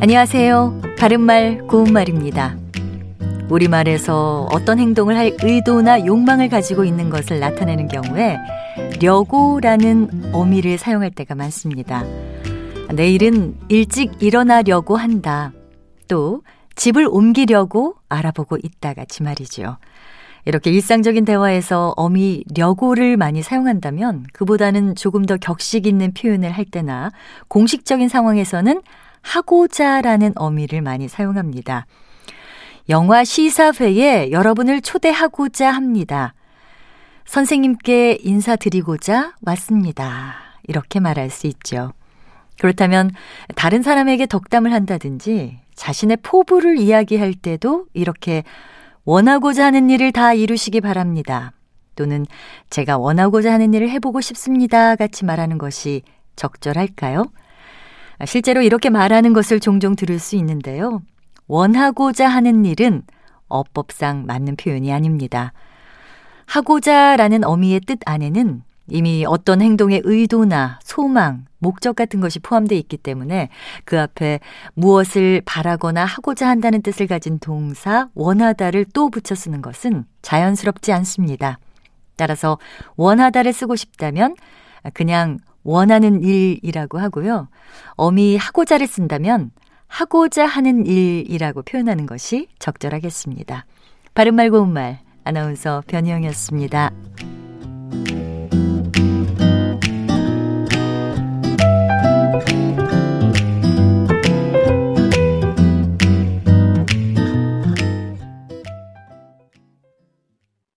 안녕하세요. 바른말 고운말입니다. 우리말에서 어떤 행동을 할 의도나 욕망을 가지고 있는 것을 나타내는 경우에 려고라는 어미를 사용할 때가 많습니다. 내일은 일찍 일어나려고 한다. 또 집을 옮기려고 알아보고 있다 같이 말이죠. 이렇게 일상적인 대화에서 어미 려고를 많이 사용한다면 그보다는 조금 더 격식 있는 표현을 할 때나 공식적인 상황에서는 하고자 라는 어미를 많이 사용합니다. 영화 시사회에 여러분을 초대하고자 합니다. 선생님께 인사드리고자 왔습니다. 이렇게 말할 수 있죠. 그렇다면 다른 사람에게 덕담을 한다든지 자신의 포부를 이야기할 때도 이렇게 원하고자 하는 일을 다 이루시기 바랍니다. 또는 제가 원하고자 하는 일을 해보고 싶습니다. 같이 말하는 것이 적절할까요? 실제로 이렇게 말하는 것을 종종 들을 수 있는데요. 원하고자 하는 일은 어법상 맞는 표현이 아닙니다. 하고자 라는 어미의 뜻 안에는 이미 어떤 행동의 의도나 소망, 목적 같은 것이 포함되어 있기 때문에 그 앞에 무엇을 바라거나 하고자 한다는 뜻을 가진 동사 원하다를 또 붙여 쓰는 것은 자연스럽지 않습니다. 따라서 원하다를 쓰고 싶다면 그냥 원하는 일이라고 하고요. 어미 하고자를 쓴다면 하고자 하는 일이라고 표현하는 것이 적절하겠습니다. 바른말 고운말 아나운서 변희영이었습니다.